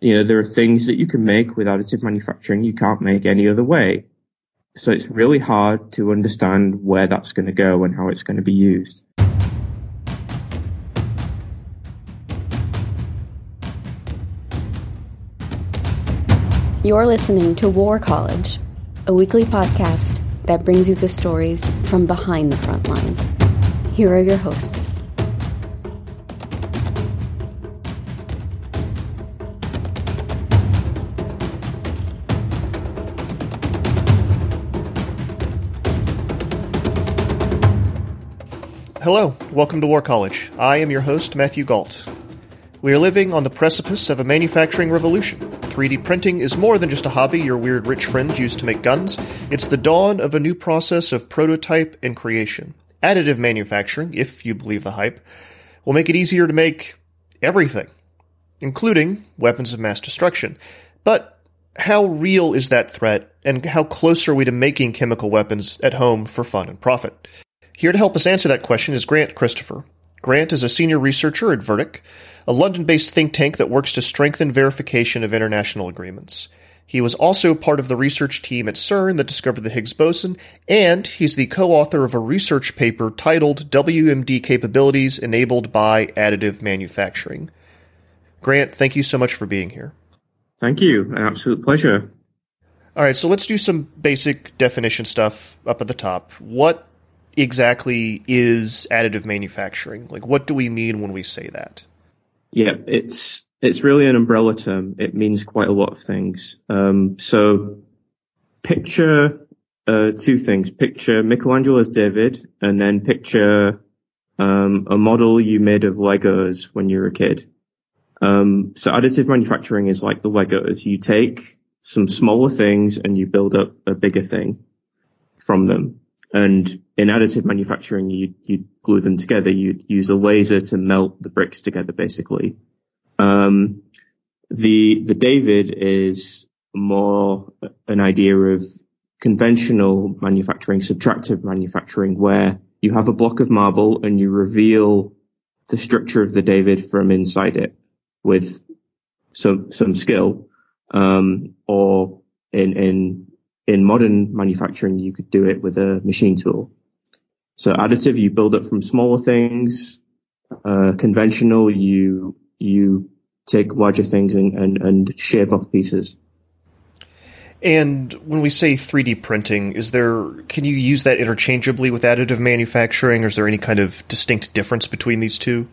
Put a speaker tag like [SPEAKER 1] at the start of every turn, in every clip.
[SPEAKER 1] you know, there are things that you can make with additive manufacturing you can't make any other way. So it's really hard to understand where that's going to go and how it's going to be used.
[SPEAKER 2] You're listening to War College, a weekly podcast that brings you the stories from behind the front lines. Here are your hosts.
[SPEAKER 3] Hello, welcome to War College. I am your host, Matthew Gault. We are living on the precipice of a manufacturing revolution. 3D printing is more than just a hobby your weird rich friends use to make guns. It's the dawn of a new process of prototype and creation. Additive manufacturing, if you believe the hype, will make it easier to make everything, including weapons of mass destruction. But how real is that threat, and how close are we to making chemical weapons at home for fun and profit? Here to help us answer that question is Grant Christopher. Grant is a senior researcher at Vertic, a London based think tank that works to strengthen verification of international agreements. He was also part of the research team at CERN that discovered the Higgs boson, and he's the co author of a research paper titled WMD Capabilities Enabled by Additive Manufacturing. Grant, thank you so much for being here.
[SPEAKER 1] Thank you. An absolute pleasure.
[SPEAKER 3] All right, so let's do some basic definition stuff up at the top. What exactly is additive manufacturing? Like, what do we mean when we say that?
[SPEAKER 1] Yeah, it's it's really an umbrella term. It means quite a lot of things. Um, so, picture uh, two things. Picture Michelangelo's David, and then picture um, a model you made of Legos when you were a kid. Um, so, additive manufacturing is like the Legos. You take some smaller things and you build up a bigger thing from them. And in additive manufacturing, you you glue them together. You use a laser to melt the bricks together, basically. Um, the the David is more an idea of conventional manufacturing, subtractive manufacturing, where you have a block of marble and you reveal the structure of the David from inside it with some some skill, um, or in in in modern manufacturing, you could do it with a machine tool. So additive, you build up from smaller things. Uh, conventional, you you take larger things and, and, and shave off pieces.
[SPEAKER 3] And when we say 3D printing, is there can you use that interchangeably with additive manufacturing, or is there any kind of distinct difference between these two?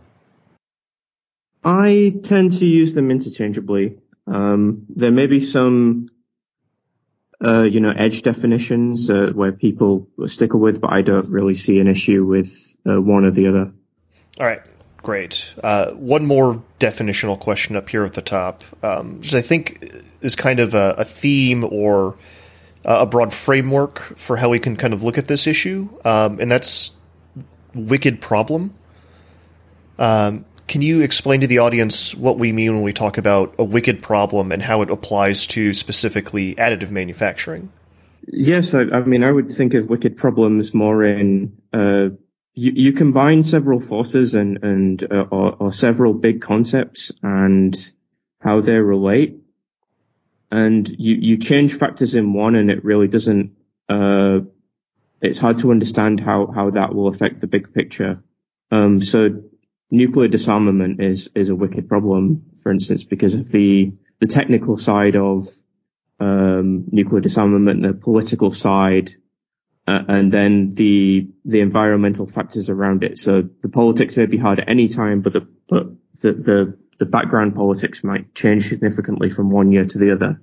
[SPEAKER 1] I tend to use them interchangeably. Um, there may be some uh, you know, edge definitions uh, where people stickle with, but I don't really see an issue with uh, one or the other.
[SPEAKER 3] All right, great. Uh, one more definitional question up here at the top, um, which I think is kind of a, a, theme or a broad framework for how we can kind of look at this issue, um, and that's wicked problem. Um, can you explain to the audience what we mean when we talk about a wicked problem and how it applies to specifically additive manufacturing?
[SPEAKER 1] Yes, I, I mean, I would think of wicked problems more in uh, you, you, combine several forces and and uh, or, or, several big concepts and how they relate, and you you change factors in one, and it really doesn't. Uh, it's hard to understand how how that will affect the big picture. Um, so nuclear disarmament is is a wicked problem, for instance, because of the the technical side of um, nuclear disarmament, the political side uh, and then the the environmental factors around it. So the politics may be hard at any time, but the but the the, the background politics might change significantly from one year to the other.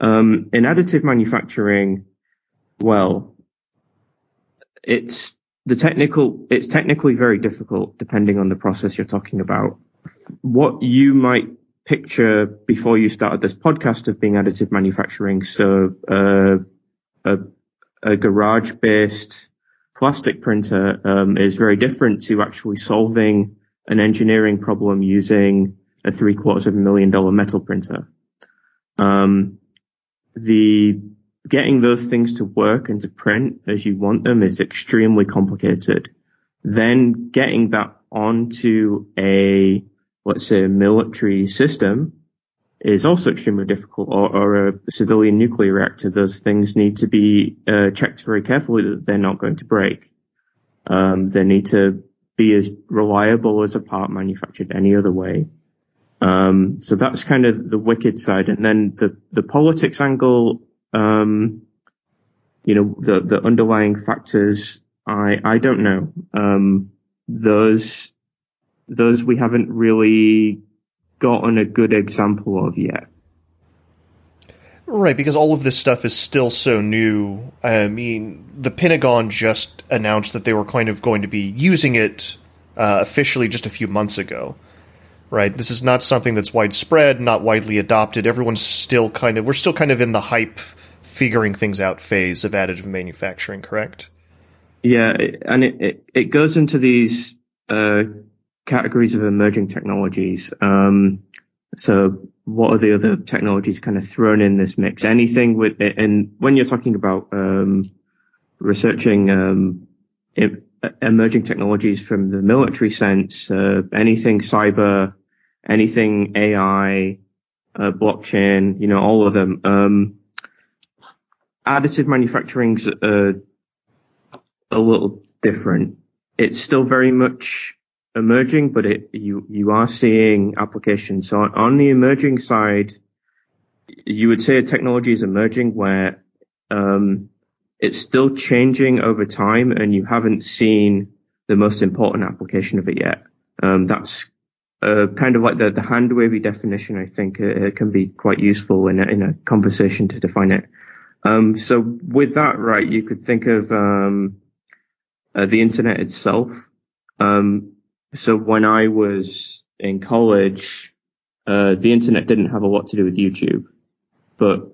[SPEAKER 1] Um, in additive manufacturing, well, it's the technical. It's technically very difficult depending on the process you're talking about. What you might picture before you started this podcast of being additive manufacturing. So, uh, a a garage based plastic printer um, is very different to actually solving an engineering problem using a three quarters of a million dollar metal printer. Um, the getting those things to work and to print as you want them is extremely complicated. Then getting that onto a, let's say, a military system is also extremely difficult, or, or, a civilian nuclear reactor, those things need to be uh, checked very carefully that they're not going to break. Um, they need to be as reliable as a part manufactured any other way. Um, so that's kind of the wicked side, and then the the politics angle. Um, you know, the the underlying factors. I I don't know. Um, those those we haven't really gotten a good example of yet.
[SPEAKER 3] Right, because all of this stuff is still so new. I mean, the Pentagon just announced that they were kind of going to be using it uh, officially just a few months ago. Right, this is not something that's widespread, not widely adopted. Everyone's still kind of, we're still kind of in the hype, figuring things out phase of additive manufacturing, correct?
[SPEAKER 1] Yeah, and it, it, it goes into these uh, categories of emerging technologies. Um, so what are the other technologies kind of thrown in this mix? Anything with, and when you're talking about, um, researching, um, emerging technologies from the military sense, uh, anything cyber, anything AI, uh, blockchain, you know, all of them. Um, additive manufacturing's, uh, a little different. It's still very much emerging, but it, you you are seeing applications. So on the emerging side, you would say technology is emerging where um, it's still changing over time, and you haven't seen the most important application of it yet. Um, that's uh, kind of like the, the hand wavy definition. I think uh, it can be quite useful in a, in a conversation to define it. Um, so with that, right, you could think of um, uh, the internet itself. Um, so when I was in college, uh, the internet didn't have a lot to do with YouTube, but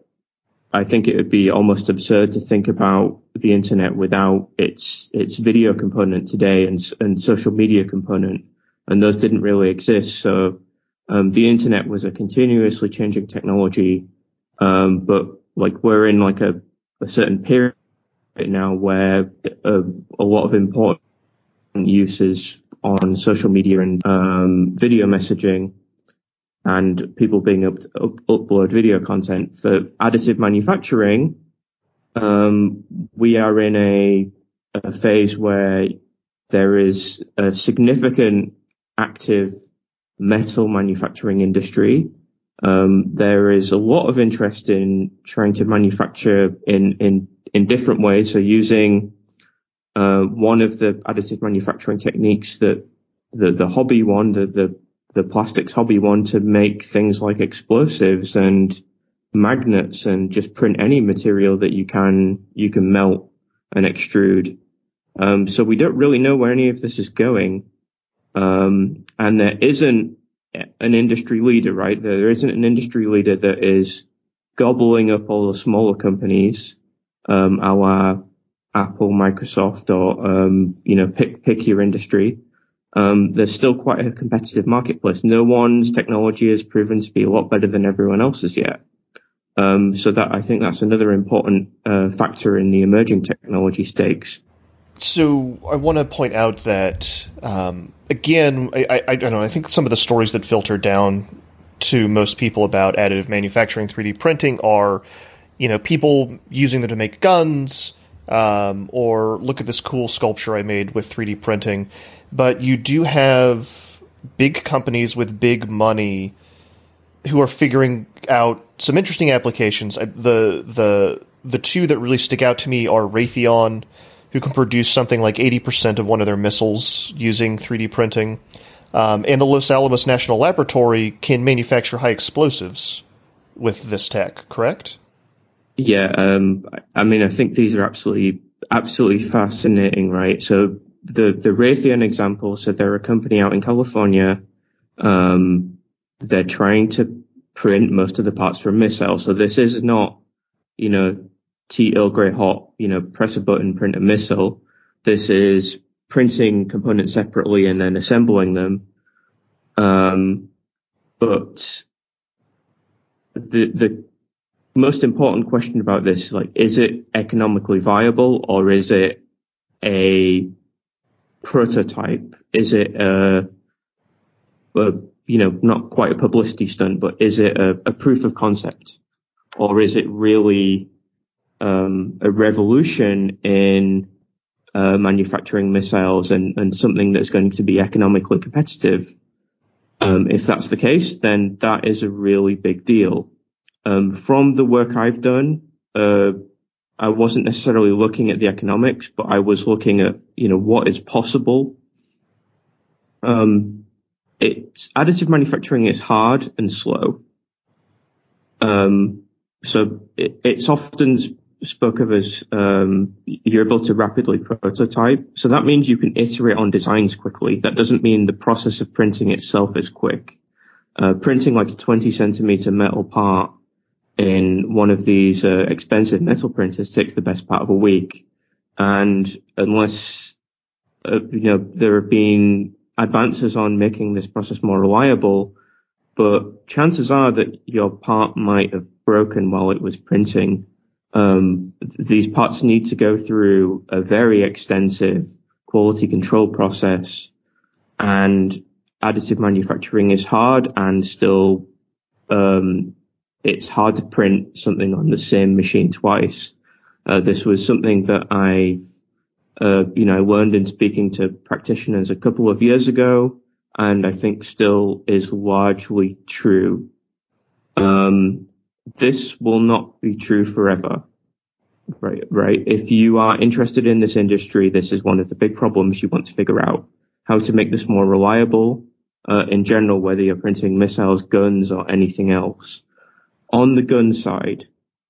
[SPEAKER 1] I think it would be almost absurd to think about the internet without its its video component today and and social media component, and those didn't really exist. So um, the internet was a continuously changing technology, um, but like we're in like a, a certain period now where a, uh, a lot of important uses on social media and um, video messaging and people being able to up- upload video content for additive manufacturing. Um, we are in a, a phase where there is a significant active metal manufacturing industry. Um, there is a lot of interest in trying to manufacture in, in, in different ways. So using uh, one of the additive manufacturing techniques that the, the hobby one, the, the, the plastics hobby one to make things like explosives and magnets and just print any material that you can, you can melt and extrude. Um, so we don't really know where any of this is going. Um, and there isn't an industry leader, right? There isn't an industry leader that is gobbling up all the smaller companies, um, Apple, Microsoft, or um, you know, pick pick your industry. Um, there's still quite a competitive marketplace. No one's technology has proven to be a lot better than everyone else's yet. Um, so that I think that's another important uh, factor in the emerging technology stakes.
[SPEAKER 3] So I want to point out that um, again, I, I, I, don't know. I think some of the stories that filter down to most people about additive manufacturing, 3D printing, are you know people using them to make guns, um, or look at this cool sculpture I made with 3D printing. But you do have big companies with big money who are figuring out some interesting applications. The the the two that really stick out to me are Raytheon, who can produce something like 80% of one of their missiles using 3D printing, um, and the Los Alamos National Laboratory can manufacture high explosives with this tech, correct?
[SPEAKER 1] Yeah, um, I mean, I think these are absolutely, absolutely fascinating, right? So the, the Raytheon example, so they're a company out in California. Um, they're trying to print most of the parts for a missile. So this is not, you know, Earl Grey hot, you know, press a button, print a missile. This is printing components separately and then assembling them. Um, but the, the most important question about this, like, is it economically viable or is it a prototype? Is it a, a you know, not quite a publicity stunt, but is it a, a proof of concept or is it really um, a revolution in uh, manufacturing missiles and, and something that's going to be economically competitive? Um, if that's the case, then that is a really big deal. Um, from the work I've done, uh, I wasn't necessarily looking at the economics, but I was looking at, you know, what is possible. Um, it's additive manufacturing is hard and slow. Um, so it, it's often spoke of as um, you're able to rapidly prototype. So that means you can iterate on designs quickly. That doesn't mean the process of printing itself is quick. Uh, printing like a 20 centimeter metal part in one of these uh, expensive metal printers takes the best part of a week. And unless uh, you know there have been advances on making this process more reliable, but chances are that your part might have broken while it was printing. Um, these parts need to go through a very extensive quality control process and additive manufacturing is hard and still, um, it's hard to print something on the same machine twice. Uh, this was something that I've uh, you know, I learned in speaking to practitioners a couple of years ago, and I think still is largely true. Um, this will not be true forever. Right, right. If you are interested in this industry, this is one of the big problems you want to figure out how to make this more reliable, uh, in general, whether you're printing missiles, guns, or anything else. On the gun side,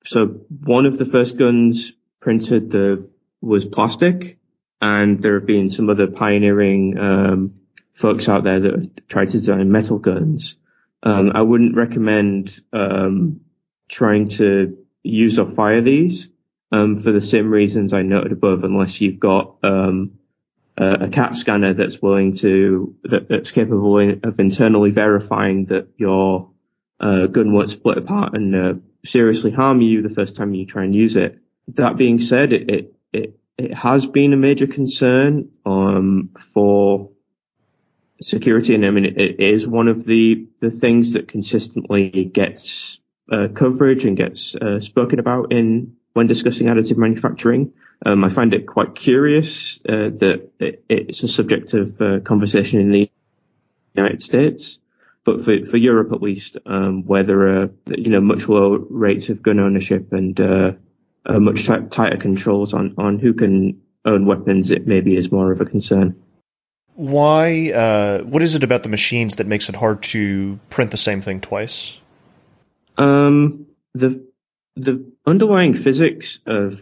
[SPEAKER 1] so one of the first guns printed the was plastic, and there have been some other pioneering um, folks out there that have tried to design metal guns. Um, I wouldn't recommend um, trying to use or fire these um, for the same reasons I noted above, unless you've got um, a, a, CAT scanner that's willing to that, that's capable of internally verifying that your uh, gun won't split apart and uh, seriously harm you the first time you try and use it. That being said, it, it it, it has been a major concern um, for security, and I mean it, it is one of the the things that consistently gets uh, coverage and gets uh, spoken about in when discussing additive manufacturing. Um, I find it quite curious uh, that it, it's a subject of uh, conversation in the United States, but for, for Europe at least, um, where there are you know much lower rates of gun ownership and uh, much t- tighter controls on, on who can own weapons, it maybe is more of a concern.
[SPEAKER 3] Why? What is it about the machines that makes it hard to print the same thing twice?
[SPEAKER 1] Um, the the underlying physics of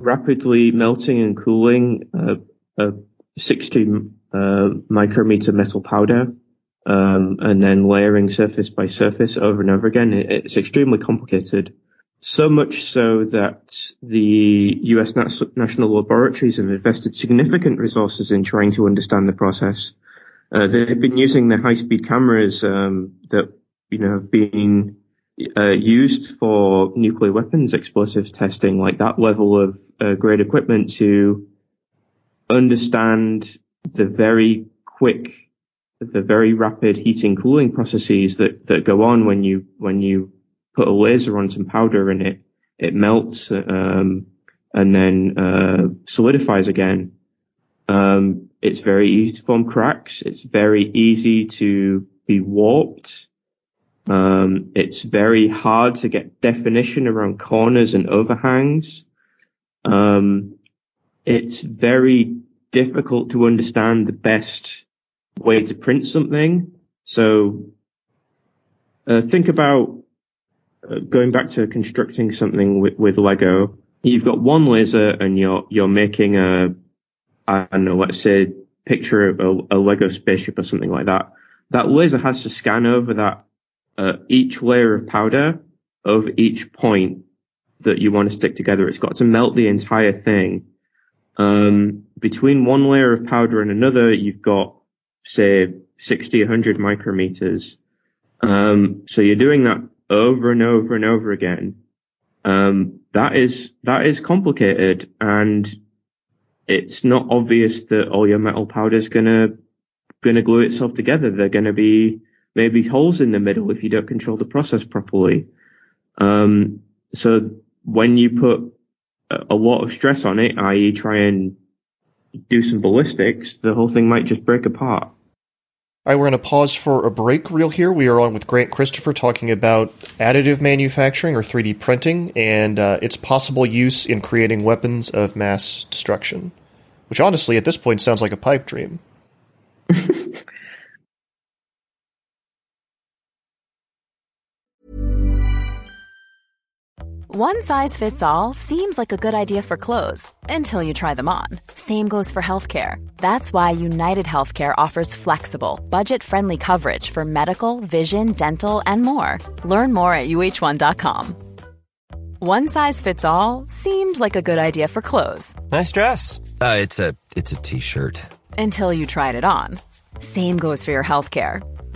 [SPEAKER 1] rapidly melting and cooling a, a 60 uh, micrometer metal powder um, and then layering surface by surface over and over again. It, it's extremely complicated. So much so that the US national laboratories have invested significant resources in trying to understand the process. Uh, they've been using the high-speed cameras um, that you know have been uh, used for nuclear weapons explosives testing, like that level of uh, great equipment to understand the very quick, the very rapid heating cooling processes that that go on when you when you put a laser on some powder and it it melts um, and then uh, solidifies again. Um, it's very easy to form cracks. It's very easy to be warped. Um, it's very hard to get definition around corners and overhangs. Um, it's very difficult to understand the best way to print something. So uh, think about uh, going back to constructing something with, with, Lego. You've got one laser and you're you're making a I don't know, let's say picture of a, a Lego spaceship or something like that. That laser has to scan over that uh, each layer of powder over each point that you want to stick together. It's got to melt the entire thing. Um, between one layer of powder and another, you've got, say, 60, 100 micrometers. Um, so you're doing that over and over and over again. Um, that is, that is complicated and it's not obvious that all your metal powder is gonna, gonna glue itself together. They're gonna be maybe holes in the middle if you don't control the process properly. Um, so when you put a lot of stress on it, i.e. try and do some ballistics, the whole thing might just break apart. All
[SPEAKER 3] right, we're going to pause for a break real here. We are on with Grant Christopher talking about additive manufacturing or 3D printing and uh, its possible use in creating weapons of mass destruction, which honestly at this point sounds like a pipe dream.
[SPEAKER 4] One size fits all seems like a good idea for clothes until you try them on. Same goes for healthcare. That's why United Healthcare offers flexible, budget friendly coverage for medical, vision, dental, and more. Learn more at uh1.com. One size fits all seemed like a good idea for clothes.
[SPEAKER 5] Nice dress. Uh, it's a it's a t-shirt.
[SPEAKER 4] Until you tried it on. Same goes for your healthcare.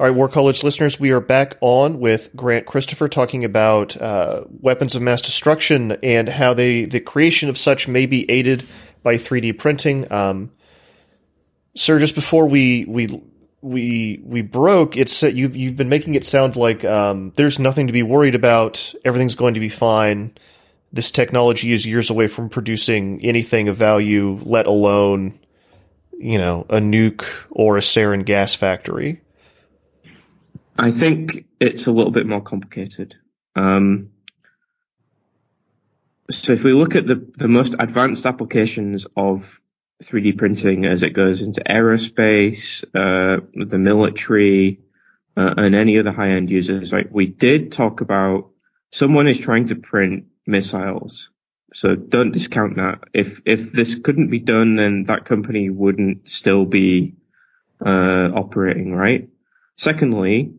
[SPEAKER 3] All right, War College listeners, we are back on with Grant Christopher talking about uh, weapons of mass destruction and how they the creation of such may be aided by 3D printing. Um, sir, just before we we we we broke, it's you've you've been making it sound like um, there's nothing to be worried about. Everything's going to be fine. This technology is years away from producing anything of value, let alone you know a nuke or a sarin gas factory.
[SPEAKER 1] I think it's a little bit more complicated. Um, so if we look at the, the most advanced applications of 3D printing as it goes into aerospace, uh, the military, uh, and any other high end users, right? We did talk about someone is trying to print missiles. So don't discount that. If, if this couldn't be done, then that company wouldn't still be, uh, operating, right? Secondly,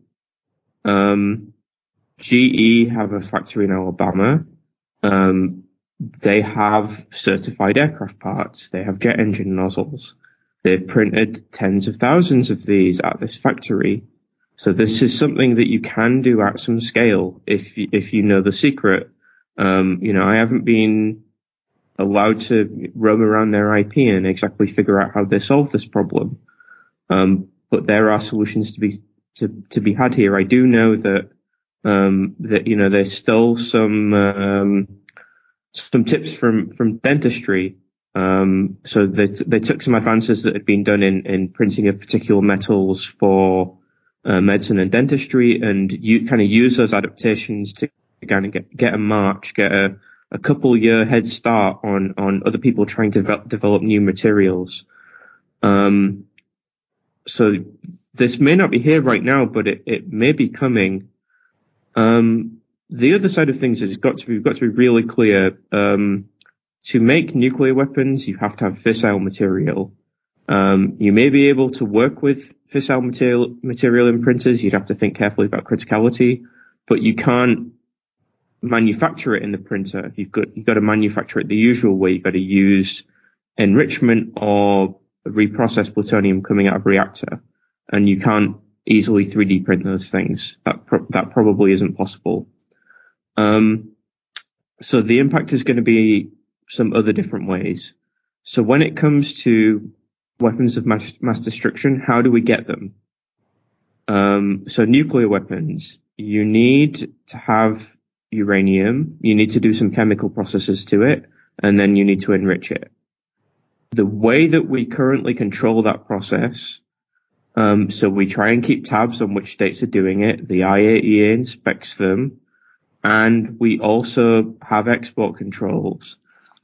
[SPEAKER 1] um, GE have a factory in Alabama. Um, they have certified aircraft parts. They have jet engine nozzles. They've printed tens of thousands of these at this factory. So this is something that you can do at some scale if you, if you know the secret. Um, you know, I haven't been allowed to roam around their IP and exactly figure out how they solve this problem. Um, but there are solutions to be to to be had here. I do know that um, that you know there's still some um, some tips from from dentistry. Um, so they they took some advances that had been done in in printing of particular metals for uh, medicine and dentistry, and you kind of use those adaptations to kind of get get a march, get a a couple year head start on on other people trying to ve- develop new materials. Um, so this may not be here right now, but it, it may be coming. Um, the other side of things is got to be, we've got to be really clear. Um, to make nuclear weapons, you have to have fissile material. Um, you may be able to work with fissile material, material in printers. You'd have to think carefully about criticality, but you can't manufacture it in the printer. You've got, you've got to manufacture it the usual way. You've got to use enrichment or reprocessed plutonium coming out of a reactor and you can't easily 3D print those things. That pro- that probably isn't possible. Um, so the impact is going to be some other different ways. So when it comes to weapons of mass, mass destruction, how do we get them? Um, so nuclear weapons, you need to have uranium, you need to do some chemical processes to it, and then you need to enrich it. The way that we currently control that process, um, so we try and keep tabs on which states are doing it. The IAEA inspects them, and we also have export controls.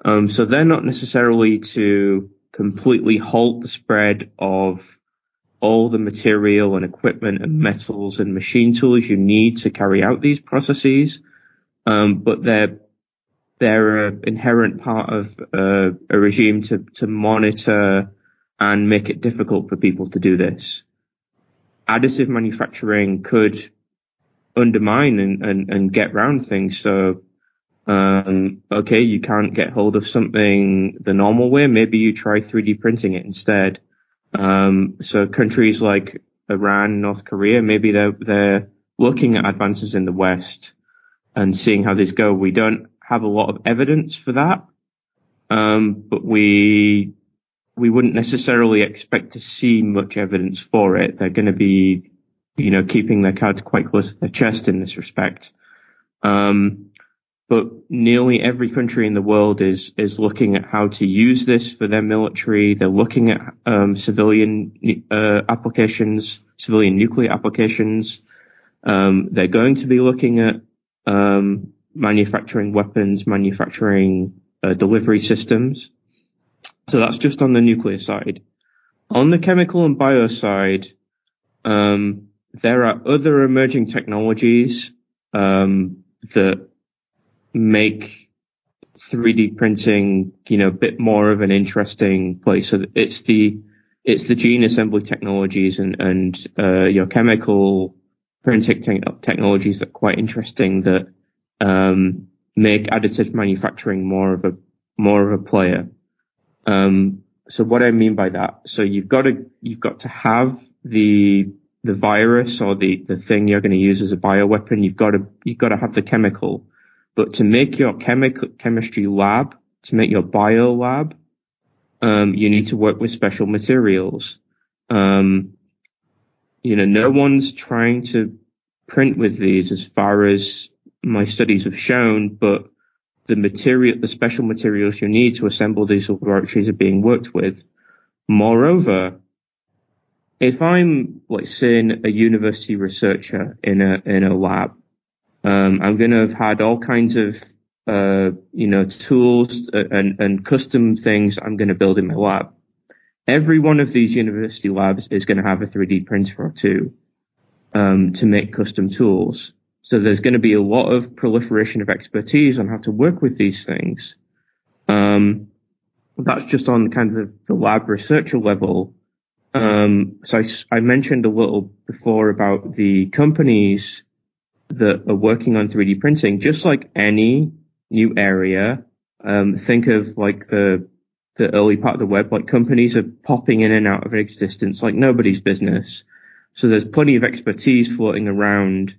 [SPEAKER 1] Um, so they're not necessarily to completely halt the spread of all the material and equipment and metals and machine tools you need to carry out these processes, um, but they're they're an inherent part of uh, a regime to to monitor and make it difficult for people to do this. Additive manufacturing could undermine and, and, and get around things. So, um, okay, you can't get hold of something the normal way. Maybe you try 3D printing it instead. Um, so countries like Iran, North Korea, maybe they're, they're looking at advances in the West and seeing how these go. We don't have a lot of evidence for that. Um, but we, we wouldn't necessarily expect to see much evidence for it. They're going to be, you know, keeping their cards quite close to their chest in this respect. Um, but nearly every country in the world is is looking at how to use this for their military. They're looking at um, civilian uh, applications, civilian nuclear applications. Um, they're going to be looking at um, manufacturing weapons, manufacturing uh, delivery systems. So that's just on the nuclear side. On the chemical and bio side, um, there are other emerging technologies um, that make 3D printing, you know, a bit more of an interesting place. So it's the it's the gene assembly technologies and and uh, your chemical printing te- technologies that are quite interesting that um, make additive manufacturing more of a more of a player. Um, so what I mean by that, so you've got to you've got to have the the virus or the the thing you're going to use as a bioweapon. You've got to you've got to have the chemical, but to make your chemical chemistry lab, to make your bio lab, um, you need to work with special materials. Um, you know, no one's trying to print with these as far as my studies have shown, but the material, the special materials you need to assemble these laboratories are being worked with. Moreover, if I'm, like, saying a university researcher in a, in a lab, um, I'm going to have had all kinds of, uh, you know, tools and, and custom things I'm going to build in my lab. Every one of these university labs is going to have a 3D printer or two, um, to make custom tools. So there's going to be a lot of proliferation of expertise on how to work with these things. Um, that's just on kind of the lab researcher level. Um, so I, I, mentioned a little before about the companies that are working on 3D printing, just like any new area. Um, think of like the the early part of the web, like companies are popping in and out of existence like nobody's business. So there's plenty of expertise floating around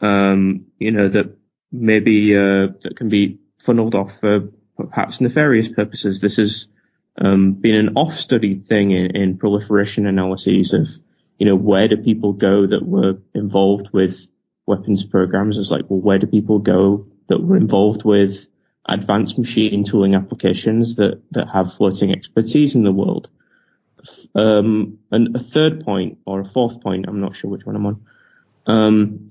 [SPEAKER 1] um, you know, that maybe, uh, that can be funneled off for perhaps nefarious purposes. This has, um, been an off-studied thing in, in proliferation analyses of, you know, where do people go that were involved with weapons programs? It's like, well, where do people go that were involved with advanced machine tooling applications that, that have floating expertise in the world? Um, and a third point or a fourth point, I'm not sure which one I'm on. Um,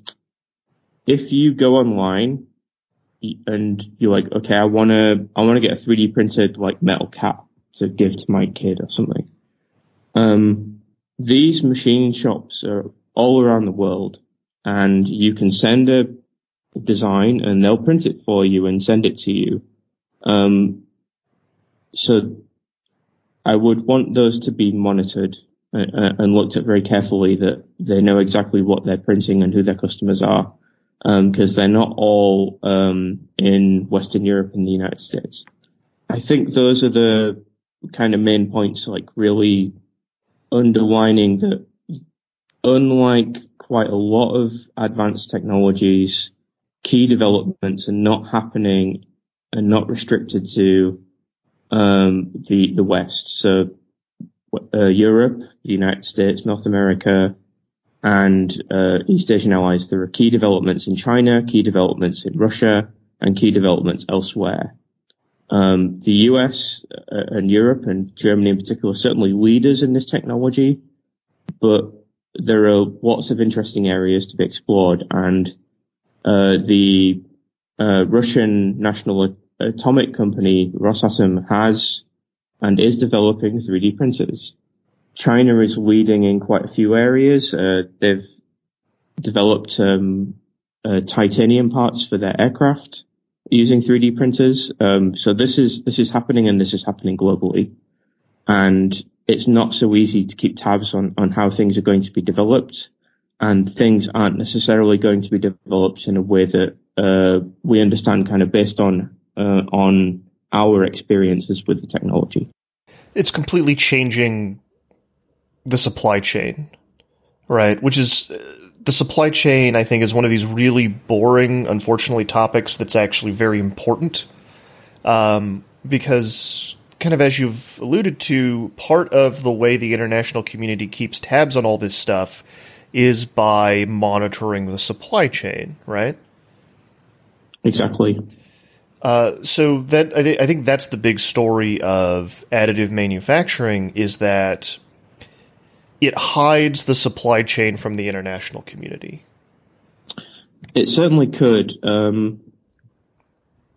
[SPEAKER 1] if you go online and you're like, okay, I want to, I want to get a 3D printed like metal cap to give to my kid or something. Um, these machine shops are all around the world and you can send a design and they'll print it for you and send it to you. Um, so I would want those to be monitored uh, uh, and looked at very carefully that they know exactly what they're printing and who their customers are because um, they're not all um, in Western Europe and the United States. I think those are the kind of main points, like really underlining that unlike quite a lot of advanced technologies, key developments are not happening and not restricted to um, the the West. So uh, Europe, the United States, North America, and uh, East Asian allies. There are key developments in China, key developments in Russia, and key developments elsewhere. Um, the US uh, and Europe and Germany in particular are certainly leaders in this technology, but there are lots of interesting areas to be explored, and uh, the uh, Russian National Atomic Company Rosatom has and is developing 3D printers. China is leading in quite a few areas. Uh, they've developed um, uh, titanium parts for their aircraft using 3D printers. Um, so this is this is happening, and this is happening globally. And it's not so easy to keep tabs on on how things are going to be developed, and things aren't necessarily going to be developed in a way that uh, we understand, kind of based on uh, on our experiences with the technology.
[SPEAKER 3] It's completely changing the supply chain, right? Which is the supply chain, I think, is one of these really boring, unfortunately, topics that's actually very important. Um, because, kind of as you've alluded to, part of the way the international community keeps tabs on all this stuff is by monitoring the supply chain, right?
[SPEAKER 1] Exactly.
[SPEAKER 3] Uh, so that I, th- I think that's the big story of additive manufacturing is that it hides the supply chain from the international community.
[SPEAKER 1] It certainly could. Um,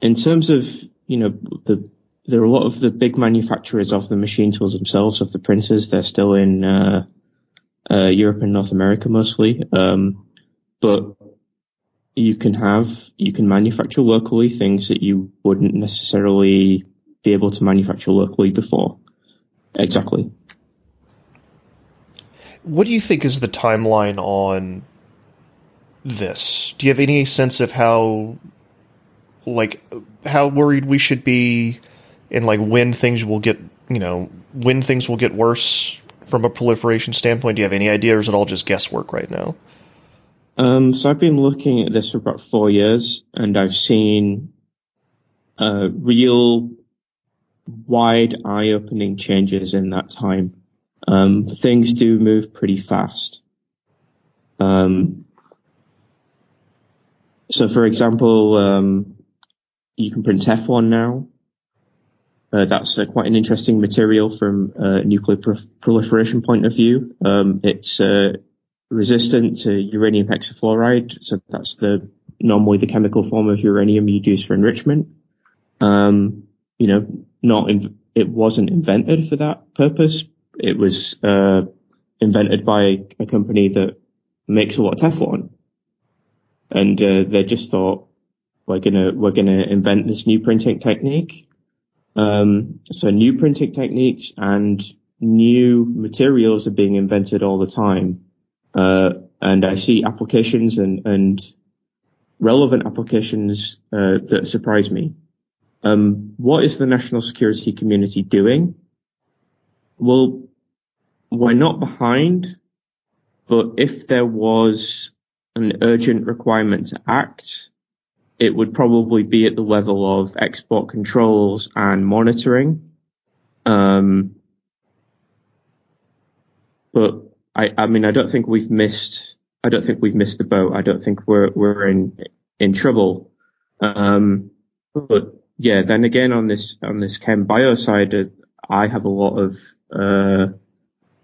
[SPEAKER 1] in terms of you know the there are a lot of the big manufacturers of the machine tools themselves of the printers. They're still in uh, uh, Europe and North America mostly, um, but you can have you can manufacture locally things that you wouldn't necessarily be able to manufacture locally before. Exactly.
[SPEAKER 3] What do you think is the timeline on this? Do you have any sense of how, like, how worried we should be, and like when things will get, you know, when things will get worse from a proliferation standpoint? Do you have any idea, or is it all just guesswork right now?
[SPEAKER 1] Um, so I've been looking at this for about four years, and I've seen uh, real wide eye-opening changes in that time um, things do move pretty fast. Um, so, for example, um, you can print Teflon now. Uh, that's uh, quite an interesting material from a nuclear pro- proliferation point of view. Um, it's uh, resistant to uranium hexafluoride, so that's the normally the chemical form of uranium you'd use for enrichment. Um, you know, not it wasn't invented for that purpose, it was uh, invented by a company that makes a lot of Teflon, and uh, they just thought we're gonna we're gonna invent this new printing technique. Um, so new printing techniques and new materials are being invented all the time, uh, and I see applications and and relevant applications uh, that surprise me. Um, what is the national security community doing? Well, we're not behind, but if there was an urgent requirement to act, it would probably be at the level of export controls and monitoring. Um, but I, I mean, I don't think we've missed. I don't think we've missed the boat. I don't think we're we're in in trouble. Um, but yeah, then again on this on this chem bio side, I have a lot of uh,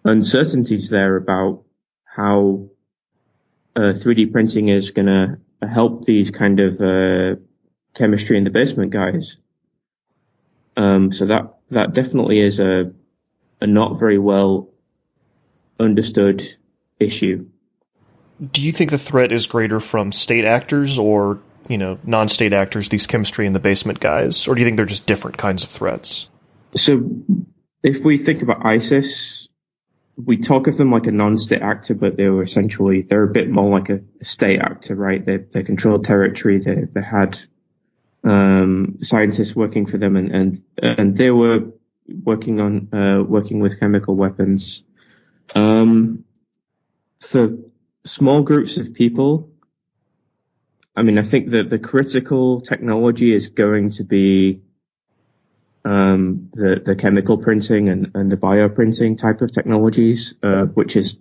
[SPEAKER 1] uncertainties there about how uh, 3D printing is going to help these kind of uh, chemistry in the basement guys. Um, so that that definitely is a a not very well understood issue.
[SPEAKER 3] Do you think the threat is greater from state actors or you know non-state actors, these chemistry in the basement guys, or do you think they're just different kinds of threats?
[SPEAKER 1] So, if we think about ISIS, we talk of them like a non-state actor, but they were essentially they're a bit more like a state actor, right? They they controlled territory. They they had um, scientists working for them, and and and they were working on uh, working with chemical weapons. Um, for small groups of people, I mean, I think that the critical technology is going to be um, the the chemical printing and, and the bioprinting type of technologies, uh, which is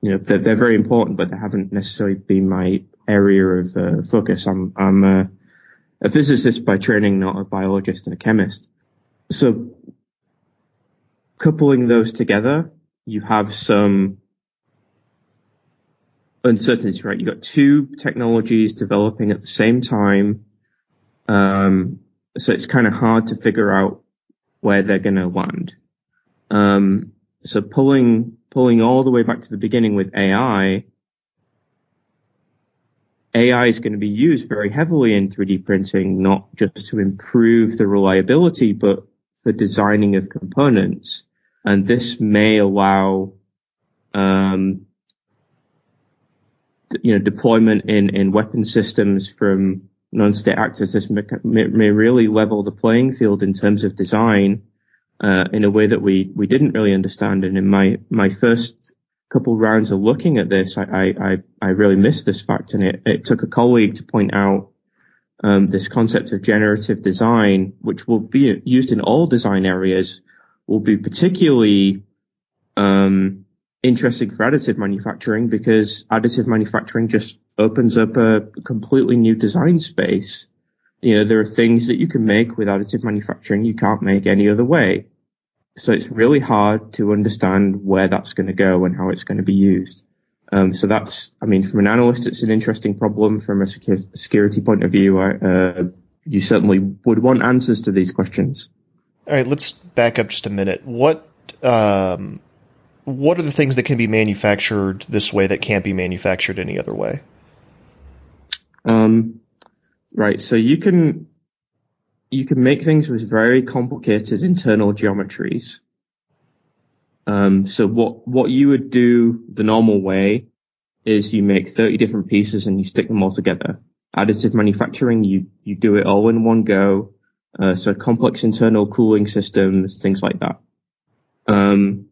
[SPEAKER 1] you know they're, they're, very important, but they haven't necessarily been my area of uh, focus. I'm I'm a, a, physicist by training, not a biologist and a chemist. So coupling those together, you have some uncertainty, right? You've got two technologies developing at the same time. Um, so it's kind of hard to figure out where they're going to land. Um, so pulling pulling all the way back to the beginning with AI, AI is going to be used very heavily in 3D printing, not just to improve the reliability, but for designing of components. And this may allow, um, you know, deployment in, in weapon systems from non-state actors, this may, may, really level the playing field in terms of design uh, in a way that we we didn't really understand. And in my my first couple rounds of looking at this, I I I really missed this fact, and it it took a colleague to point out um, this concept of generative design, which will be used in all design areas, will be particularly um, interesting for additive manufacturing because additive manufacturing just opens up a completely new design space. You know, there are things that you can make with additive manufacturing you can't make any other way. So it's really hard to understand where that's going to go and how it's going to be used. Um, so that's, I mean, from an analyst, it's an interesting problem. From a security point of view, uh, you certainly would want answers to these questions.
[SPEAKER 3] All right, let's back up just a minute. What um, what are the things that can be manufactured this way that can't be manufactured any other way?
[SPEAKER 1] Um, right. So you can you can make things with very complicated internal geometries. Um, so what what you would do the normal way is you make 30 different pieces and you stick them all together. Additive manufacturing, you you do it all in one go. Uh, so complex internal cooling systems, things like that. Um,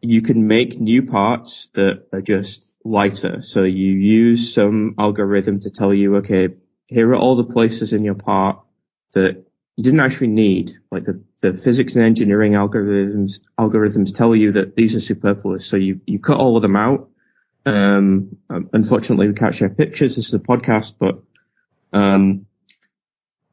[SPEAKER 1] you can make new parts that are just lighter. So you use some algorithm to tell you, okay, here are all the places in your part that you didn't actually need. Like the, the physics and engineering algorithms, algorithms tell you that these are superfluous. So you, you cut all of them out. Um, unfortunately we can't share pictures. This is a podcast, but, um,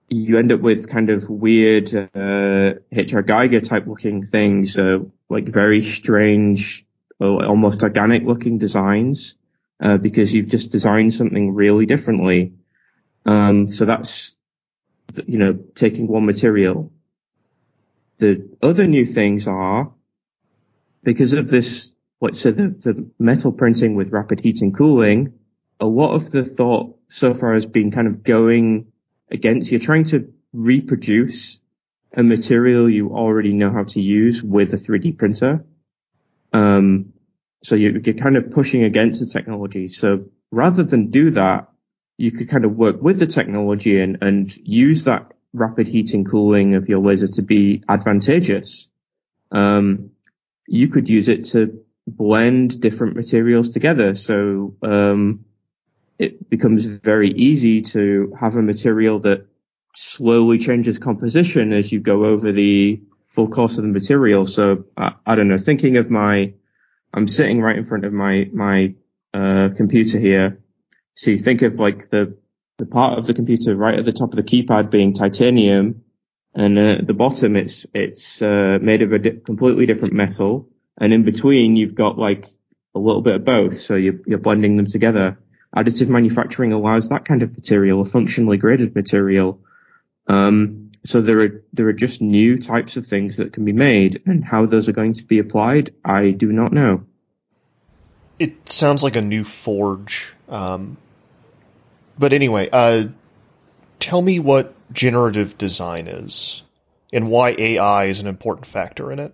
[SPEAKER 1] you end up with kind of weird, uh, HR Giger type looking things, uh, like very strange, almost organic looking designs, uh, because you've just designed something really differently. Um, so that's, you know, taking one material. The other new things are, because of this, let's the, the metal printing with rapid heat and cooling, a lot of the thought so far has been kind of going against, you're trying to reproduce a material you already know how to use with a 3D printer. Um, so you're, you're kind of pushing against the technology. So rather than do that, you could kind of work with the technology and, and use that rapid heating cooling of your laser to be advantageous. Um, you could use it to blend different materials together. So, um, it becomes very easy to have a material that slowly changes composition as you go over the full course of the material. So I, don't know, thinking of my, I'm sitting right in front of my, my, uh, computer here. So you think of like the, the part of the computer right at the top of the keypad being titanium and uh, at the bottom it's, it's, uh, made of a di- completely different metal. And in between you've got like a little bit of both. So you're, you're blending them together. Additive manufacturing allows that kind of material, a functionally graded material, um, so there are there are just new types of things that can be made, and how those are going to be applied, I do not know.
[SPEAKER 3] It sounds like a new forge. Um, but anyway, uh, tell me what generative design is, and why AI is an important factor in it.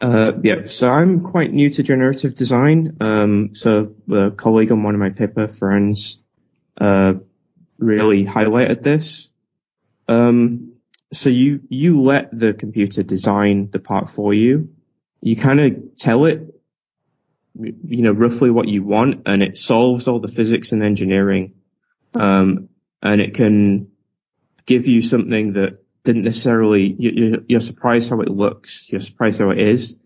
[SPEAKER 1] Uh, yeah, so I'm quite new to generative design. Um, so a colleague on one of my paper friends uh, really highlighted this. Um, so you, you let the computer design the part for you. You kind of tell it, you know, roughly what you want and it solves all the physics and engineering um, and it can give you something that didn't necessarily. You, you're surprised how it looks. You're surprised how it is,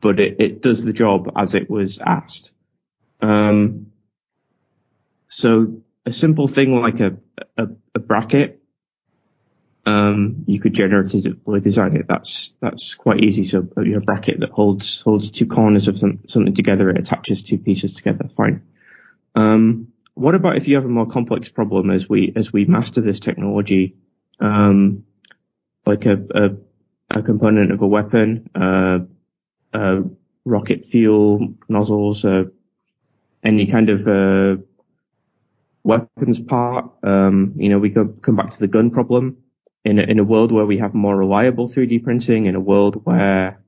[SPEAKER 1] but it, it does the job as it was asked. Um, so a simple thing like a, a, a bracket, um, you could generatively design it. That's, that's quite easy. So you know, a bracket that holds, holds two corners of some, something together. It attaches two pieces together. Fine. Um, what about if you have a more complex problem as we, as we master this technology, um, like a, a, a component of a weapon, uh, uh, rocket fuel nozzles, uh, any kind of, uh, weapons part. Um, you know, we go, come back to the gun problem in a, in a world where we have more reliable 3D printing, in a world where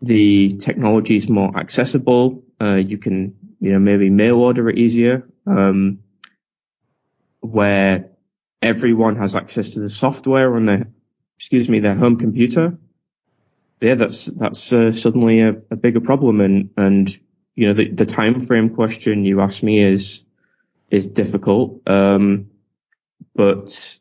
[SPEAKER 1] the technology is more accessible. Uh, you can, you know, maybe mail order it easier. Um, where everyone has access to the software on their, excuse me, their home computer. Yeah, that's that's uh, suddenly a, a, bigger problem, and and you know the, the time frame question you asked me is is difficult. Um, but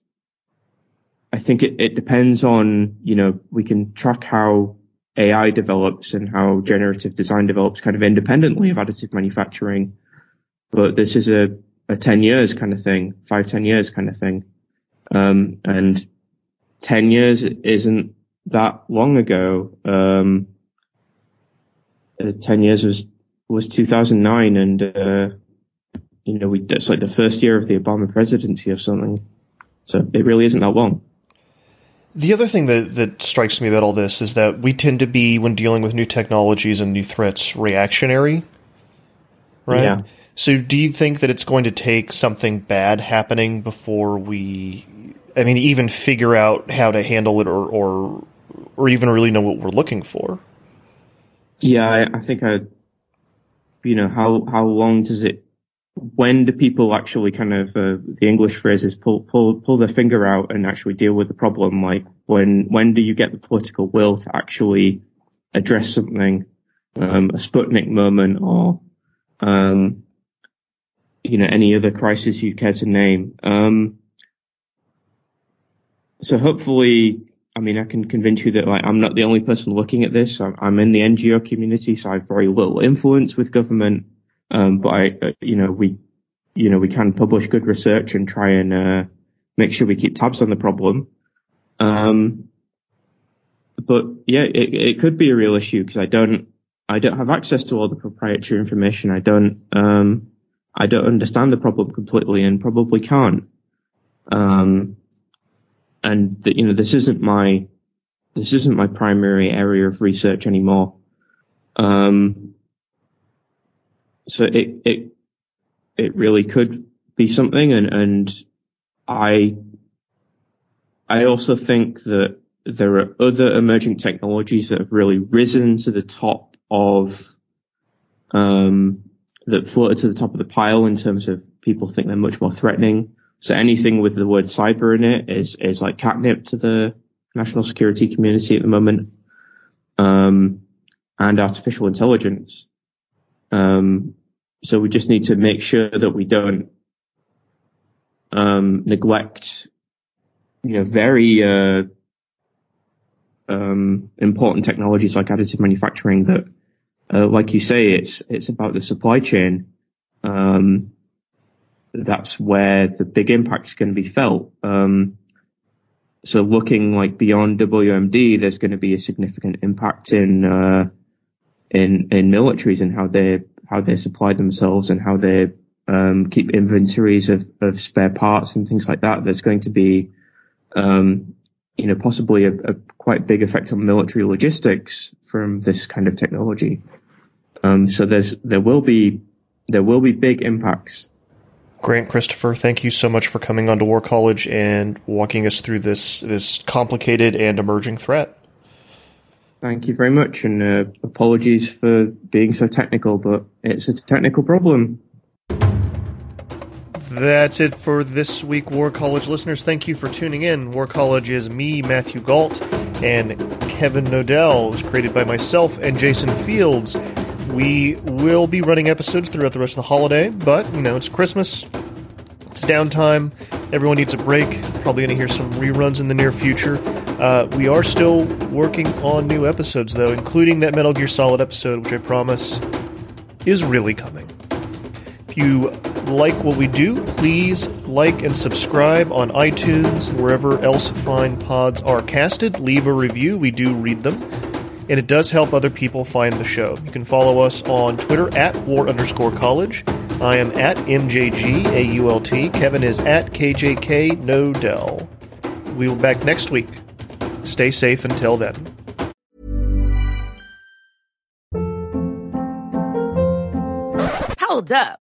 [SPEAKER 1] I think it, it depends on, you know, we can track how AI develops and how generative design develops kind of independently of additive manufacturing. But this is a, a 10 years kind of thing, five, 10 years kind of thing. Um, and 10 years isn't that long ago. Um, uh, 10 years was, was 2009 and, uh, you know, we, it's like the first year of the Obama presidency or something. So it really isn't that long.
[SPEAKER 3] The other thing that, that strikes me about all this is that we tend to be, when dealing with new technologies and new threats, reactionary. Right? Yeah. So do you think that it's going to take something bad happening before we, I mean, even figure out how to handle it or, or, or even really know what we're looking for?
[SPEAKER 1] Yeah, I, I think I, you know, how, how long does it when do people actually kind of uh, the English phrase is pull pull pull their finger out and actually deal with the problem? Like when when do you get the political will to actually address something, um, a Sputnik moment or um, you know any other crisis you care to name? Um, so hopefully, I mean, I can convince you that like I'm not the only person looking at this. I'm, I'm in the NGO community, so I have very little influence with government. Um, but I, uh, you know, we, you know, we can publish good research and try and, uh, make sure we keep tabs on the problem. Um, but yeah, it, it could be a real issue because I don't, I don't have access to all the proprietary information. I don't, um, I don't understand the problem completely and probably can't. Um, and you know, this isn't my, this isn't my primary area of research anymore. Um, so it it it really could be something, and and I I also think that there are other emerging technologies that have really risen to the top of um, that floated to the top of the pile in terms of people think they're much more threatening. So anything with the word cyber in it is is like catnip to the national security community at the moment. Um, and artificial intelligence. Um, so we just need to make sure that we don't um, neglect, you know, very uh, um, important technologies like additive manufacturing. That, uh, like you say, it's it's about the supply chain. Um, that's where the big impact is going to be felt. Um, so looking like beyond WMD, there's going to be a significant impact in uh, in in militaries and how they how they supply themselves and how they um, keep inventories of, of spare parts and things like that. There's going to be, um, you know, possibly a, a, quite big effect on military logistics from this kind of technology. Um, so there's there will be there will be big impacts.
[SPEAKER 3] Grant Christopher, thank you so much for coming onto War College and walking us through this this complicated and emerging threat.
[SPEAKER 1] Thank you very much, and uh, apologies for being so technical, but it's a technical problem.
[SPEAKER 3] That's it for this week, War College listeners. Thank you for tuning in. War College is me, Matthew Gault, and Kevin Knodell. It was created by myself and Jason Fields. We will be running episodes throughout the rest of the holiday, but, you know, it's Christmas. It's downtime. Everyone needs a break. Probably going to hear some reruns in the near future. Uh, we are still working on new episodes, though, including that Metal Gear Solid episode, which I promise is really coming. If you like what we do, please like and subscribe on iTunes wherever else fine pods are casted. Leave a review. We do read them. And it does help other people find the show. You can follow us on Twitter at war underscore college. I am at MJGAULT. Kevin is at KJKnodell. We will be back next week. Stay safe until then.
[SPEAKER 6] Hold up.